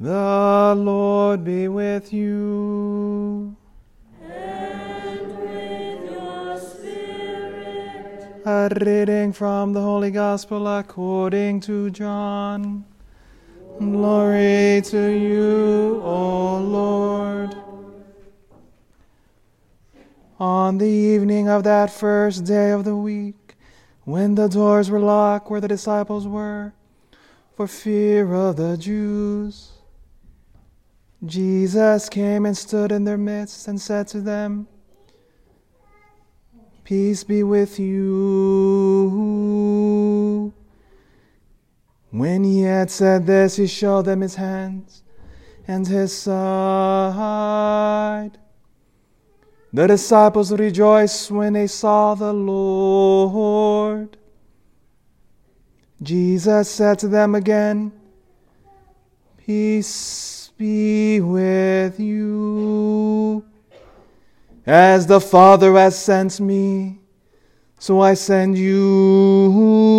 The Lord be with you. And with your spirit. A reading from the Holy Gospel according to John. Glory to you, O Lord. On the evening of that first day of the week, when the doors were locked where the disciples were, for fear of the Jews, Jesus came and stood in their midst and said to them, Peace be with you. When he had said this, he showed them his hands and his side. The disciples rejoiced when they saw the Lord. Jesus said to them again, Peace be with you. As the Father has sent me, so I send you.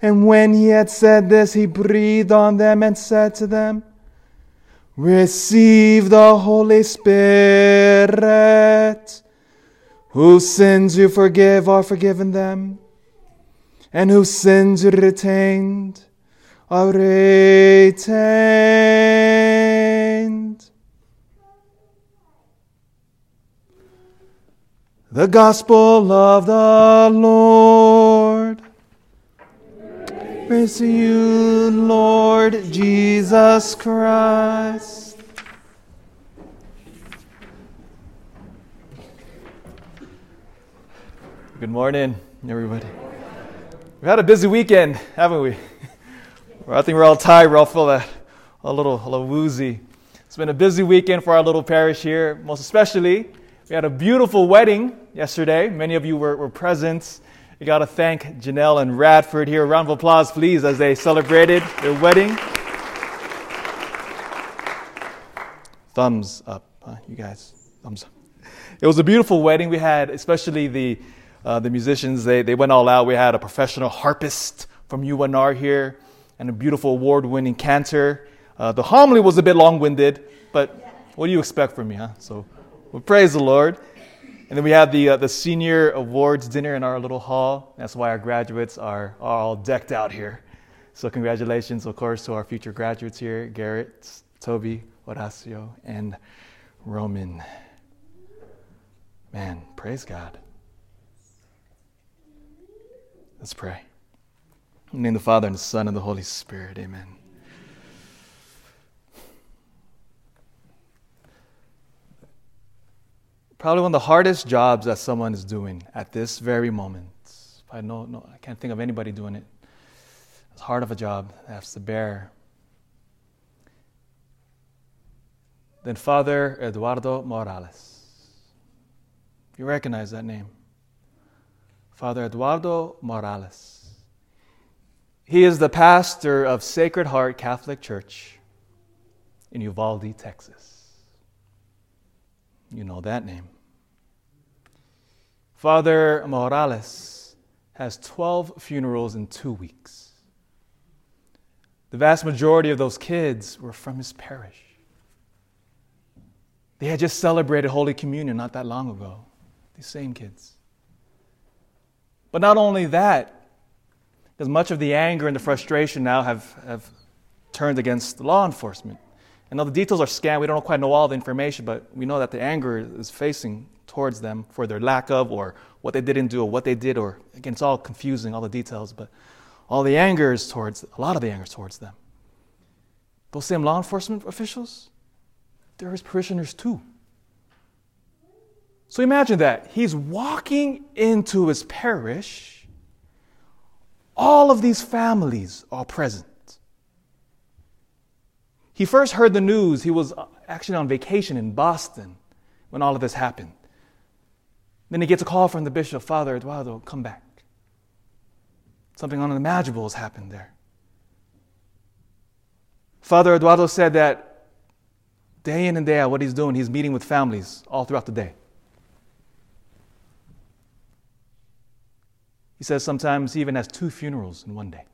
And when he had said this, he breathed on them and said to them, Receive the Holy Spirit. Whose sins you forgive are forgiven them, and whose sins you retained are retained. The Gospel of the Lord. Praise you, Lord Jesus Christ. Good morning, everybody. We've had a busy weekend, haven't we? I think we're all tired. We're all feel that a little, a little woozy. It's been a busy weekend for our little parish here. Most especially, we had a beautiful wedding yesterday. Many of you were, were present. We got to thank Janelle and Radford here. A round of applause, please, as they celebrated their wedding. Thumbs up, huh, you guys. Thumbs up. It was a beautiful wedding. We had, especially the uh, the musicians. They they went all out. We had a professional harpist from UNR here, and a beautiful award-winning cantor. Uh, the homily was a bit long-winded, but what do you expect from me, huh? So, well, praise the Lord. And then we have the, uh, the senior awards dinner in our little hall. That's why our graduates are, are all decked out here. So, congratulations, of course, to our future graduates here Garrett, Toby, Horacio, and Roman. Man, praise God. Let's pray. In the name the Father, and the Son, and the Holy Spirit. Amen. probably one of the hardest jobs that someone is doing at this very moment. I know, no, I can't think of anybody doing it. It's hard of a job that has to bear. Then Father Eduardo Morales. You recognize that name. Father Eduardo Morales. He is the pastor of Sacred Heart Catholic Church in Uvalde, Texas. You know that name. Father Morales has 12 funerals in two weeks. The vast majority of those kids were from his parish. They had just celebrated Holy Communion not that long ago, these same kids. But not only that, because much of the anger and the frustration now have, have turned against law enforcement. And all the details are scant. We don't quite know all the information, but we know that the anger is facing towards them for their lack of or what they didn't do or what they did, or again, it's all confusing, all the details, but all the anger is towards, a lot of the anger is towards them. Those same law enforcement officials, they're his parishioners too. So imagine that. He's walking into his parish, all of these families are present. He first heard the news, he was uh, actually on vacation in Boston when all of this happened. Then he gets a call from the bishop, Father Eduardo, come back. Something unimaginable has happened there. Father Eduardo said that day in and day out, what he's doing, he's meeting with families all throughout the day. He says sometimes he even has two funerals in one day.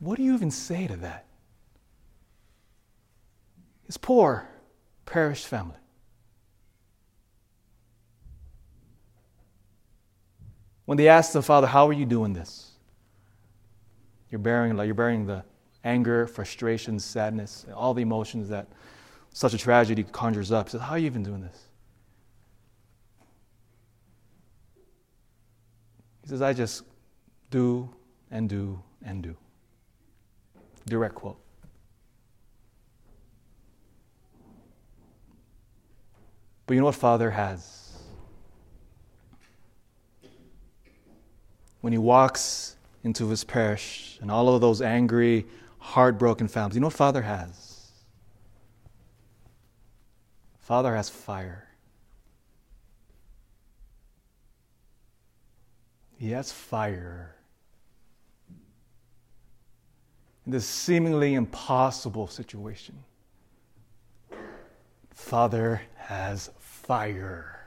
What do you even say to that? His poor, perished family. When they asked the father, How are you doing this? You're bearing, you're bearing the anger, frustration, sadness, all the emotions that such a tragedy conjures up. He says, How are you even doing this? Says, I just do and do and do. Direct quote. But you know what Father has? When he walks into his parish and all of those angry, heartbroken families, you know what Father has? Father has fire. He has fire. In this seemingly impossible situation, Father has fire.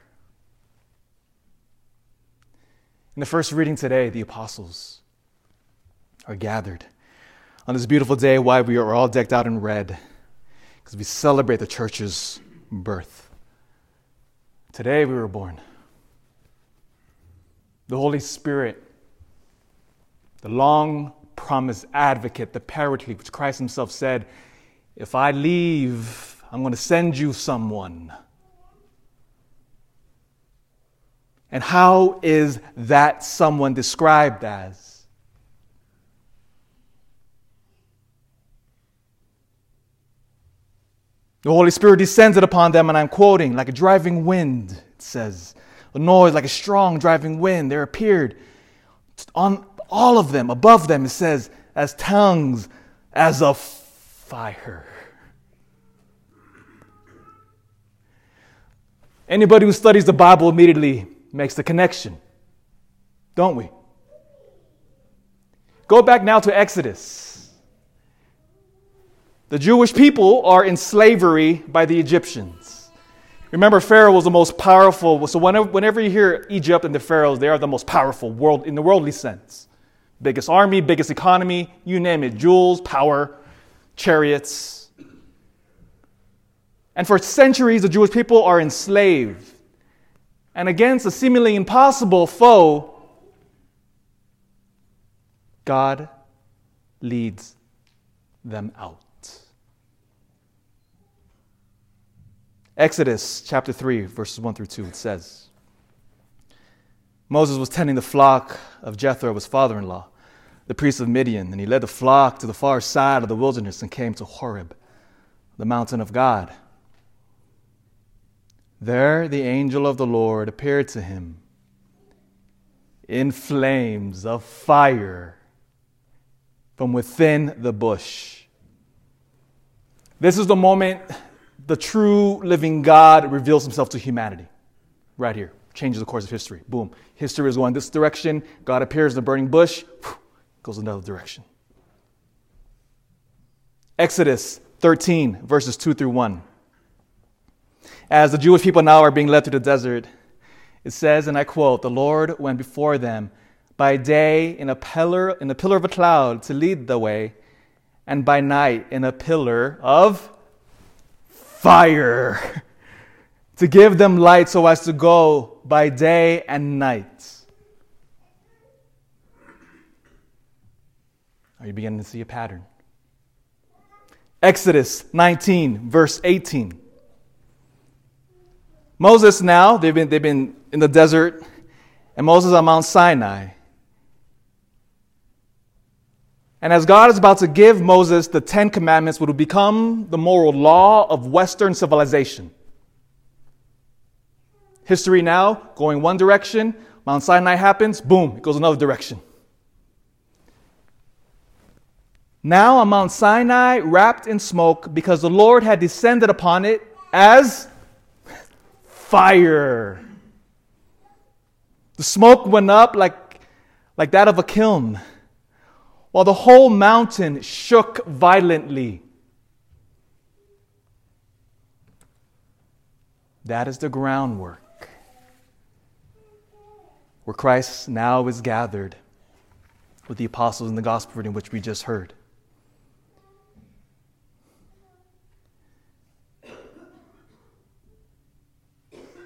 In the first reading today, the apostles are gathered on this beautiful day why we are all decked out in red because we celebrate the church's birth. Today we were born. The Holy Spirit, the long promised advocate, the paraclete, which Christ Himself said, If I leave, I'm going to send you someone. And how is that someone described as? The Holy Spirit descended upon them, and I'm quoting, like a driving wind, it says. Noise like a strong driving wind. There appeared on all of them, above them, it says, as tongues as of fire. Anybody who studies the Bible immediately makes the connection, don't we? Go back now to Exodus. The Jewish people are in slavery by the Egyptians. Remember, Pharaoh was the most powerful. So whenever, whenever you hear Egypt and the pharaohs, they are the most powerful world in the worldly sense. Biggest army, biggest economy, you name it, jewels, power, chariots. And for centuries, the Jewish people are enslaved. And against a seemingly impossible foe, God leads them out. Exodus chapter 3, verses 1 through 2, it says Moses was tending the flock of Jethro, his father in law, the priest of Midian, and he led the flock to the far side of the wilderness and came to Horeb, the mountain of God. There the angel of the Lord appeared to him in flames of fire from within the bush. This is the moment the true living God reveals himself to humanity. Right here. Changes the course of history. Boom. History is going this direction. God appears in the burning bush, goes another direction. Exodus 13, verses 2 through 1. As the Jewish people now are being led through the desert, it says, and I quote, The Lord went before them by day in a pillar, in a pillar of a cloud to lead the way, and by night in a pillar of fire to give them light so as to go by day and night. Are you beginning to see a pattern? Exodus 19, verse 18. Moses now, they've been, they've been in the desert, and Moses on Mount Sinai. And as God is about to give Moses the Ten Commandments, which will become the moral law of Western civilization. History now going one direction, Mount Sinai happens, boom, it goes another direction. Now on Mount Sinai, wrapped in smoke, because the Lord had descended upon it as fire. The smoke went up like, like that of a kiln while the whole mountain shook violently. That is the groundwork where Christ now is gathered with the apostles in the gospel reading, which we just heard.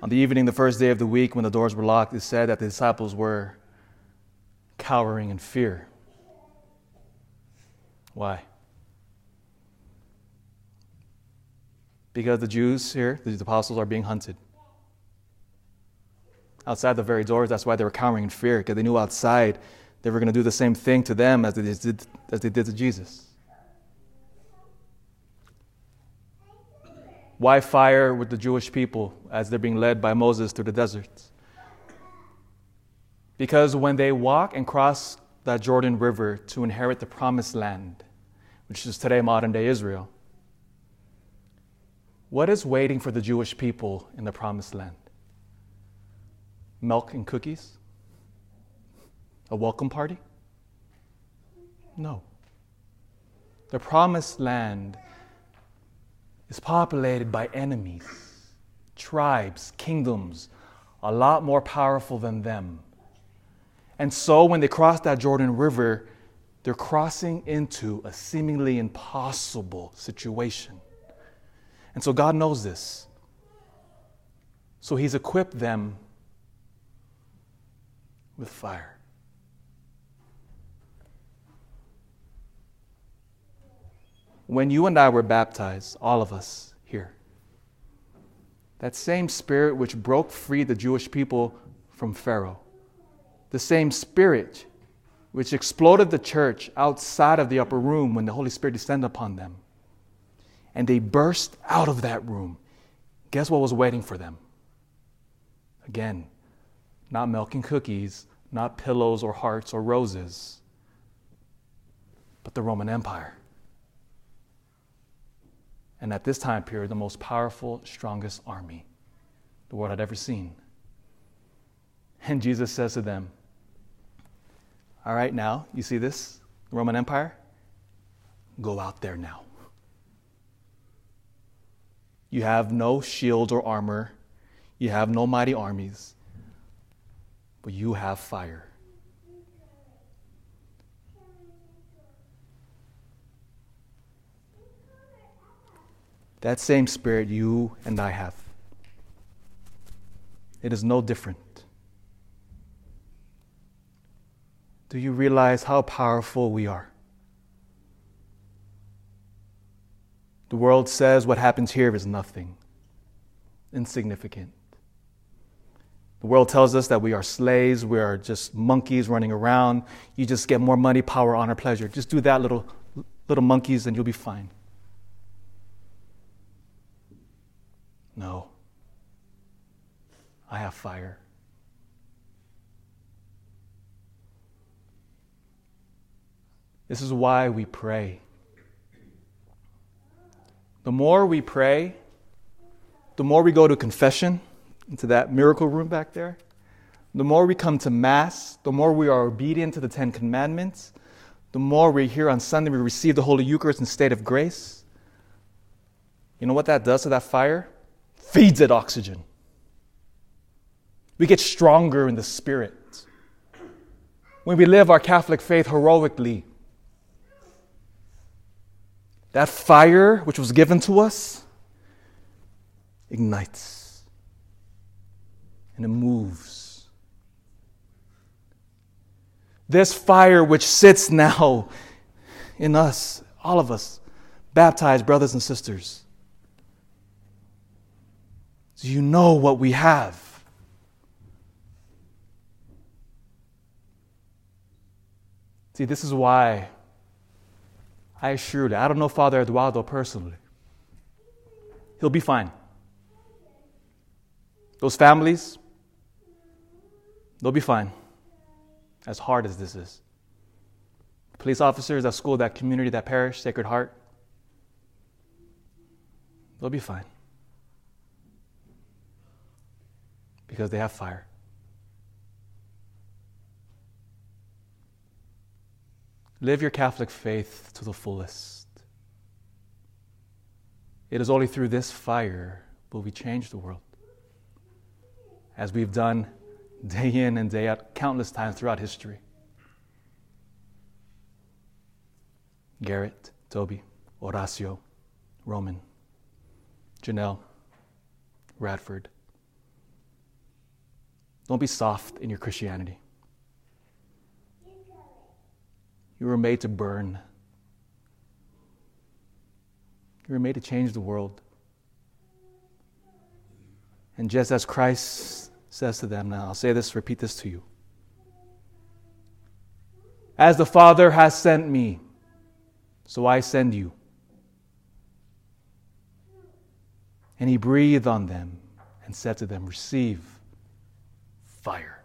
On the evening, the first day of the week, when the doors were locked, it said that the disciples were cowering in fear. Why? Because the Jews here, the apostles, are being hunted. Outside the very doors, that's why they were cowering in fear, because they knew outside they were going to do the same thing to them as they did, as they did to Jesus. Why fire with the Jewish people as they're being led by Moses through the desert? Because when they walk and cross that Jordan River to inherit the promised land, which is today modern day Israel, what is waiting for the Jewish people in the promised land? Milk and cookies? A welcome party? No. The promised land is populated by enemies, tribes, kingdoms, a lot more powerful than them. And so when they crossed that Jordan River, they're crossing into a seemingly impossible situation. And so God knows this. So He's equipped them with fire. when you and I were baptized, all of us here, that same spirit which broke free the Jewish people from Pharaoh, the same spirit which exploded the church outside of the upper room when the Holy Spirit descended upon them, and they burst out of that room, guess what was waiting for them? Again, not milk and cookies, not pillows or hearts or roses, but the Roman Empire and at this time period, the most powerful, strongest army the world had ever seen. And Jesus says to them, All right, now, you see this Roman Empire? Go out there now. You have no shield or armor, you have no mighty armies, but you have fire. That same spirit you and I have. It is no different. Do you realize how powerful we are? The world says what happens here is nothing, insignificant. The world tells us that we are slaves, we are just monkeys running around. You just get more money, power, honor, pleasure. Just do that, little, little monkeys, and you'll be fine. No. I have fire. This is why we pray. The more we pray, the more we go to confession, into that miracle room back there, the more we come to Mass, the more we are obedient to the Ten Commandments, the more we're here on Sunday, we receive the Holy Eucharist in state of grace. You know what that does to that fire? feeds it oxygen. We get stronger in the spirit. When we live our Catholic faith heroically, that fire which was given to us ignites and it moves. This fire which sits now in us, all of us, baptized brothers and sisters, do you know what we have? See, this is why I assure you, I don't know Father Eduardo personally. He'll be fine. Those families, they'll be fine. As hard as this is. Police officers, that school, that community, that parish, Sacred Heart, they'll be fine. because they have fire. Live your Catholic faith to the fullest. It is only through this fire will we change the world. As we've done day in and day out countless times throughout history. Garrett, Toby, Horacio, Roman, Janelle, Radford, Don't be soft in your Christianity. You were made to burn. You were made to change the world. And just as Christ says to them, now I'll say this, repeat this to you. As the Father has sent me, so I send you. And he breathed on them and said to them, Receive fire.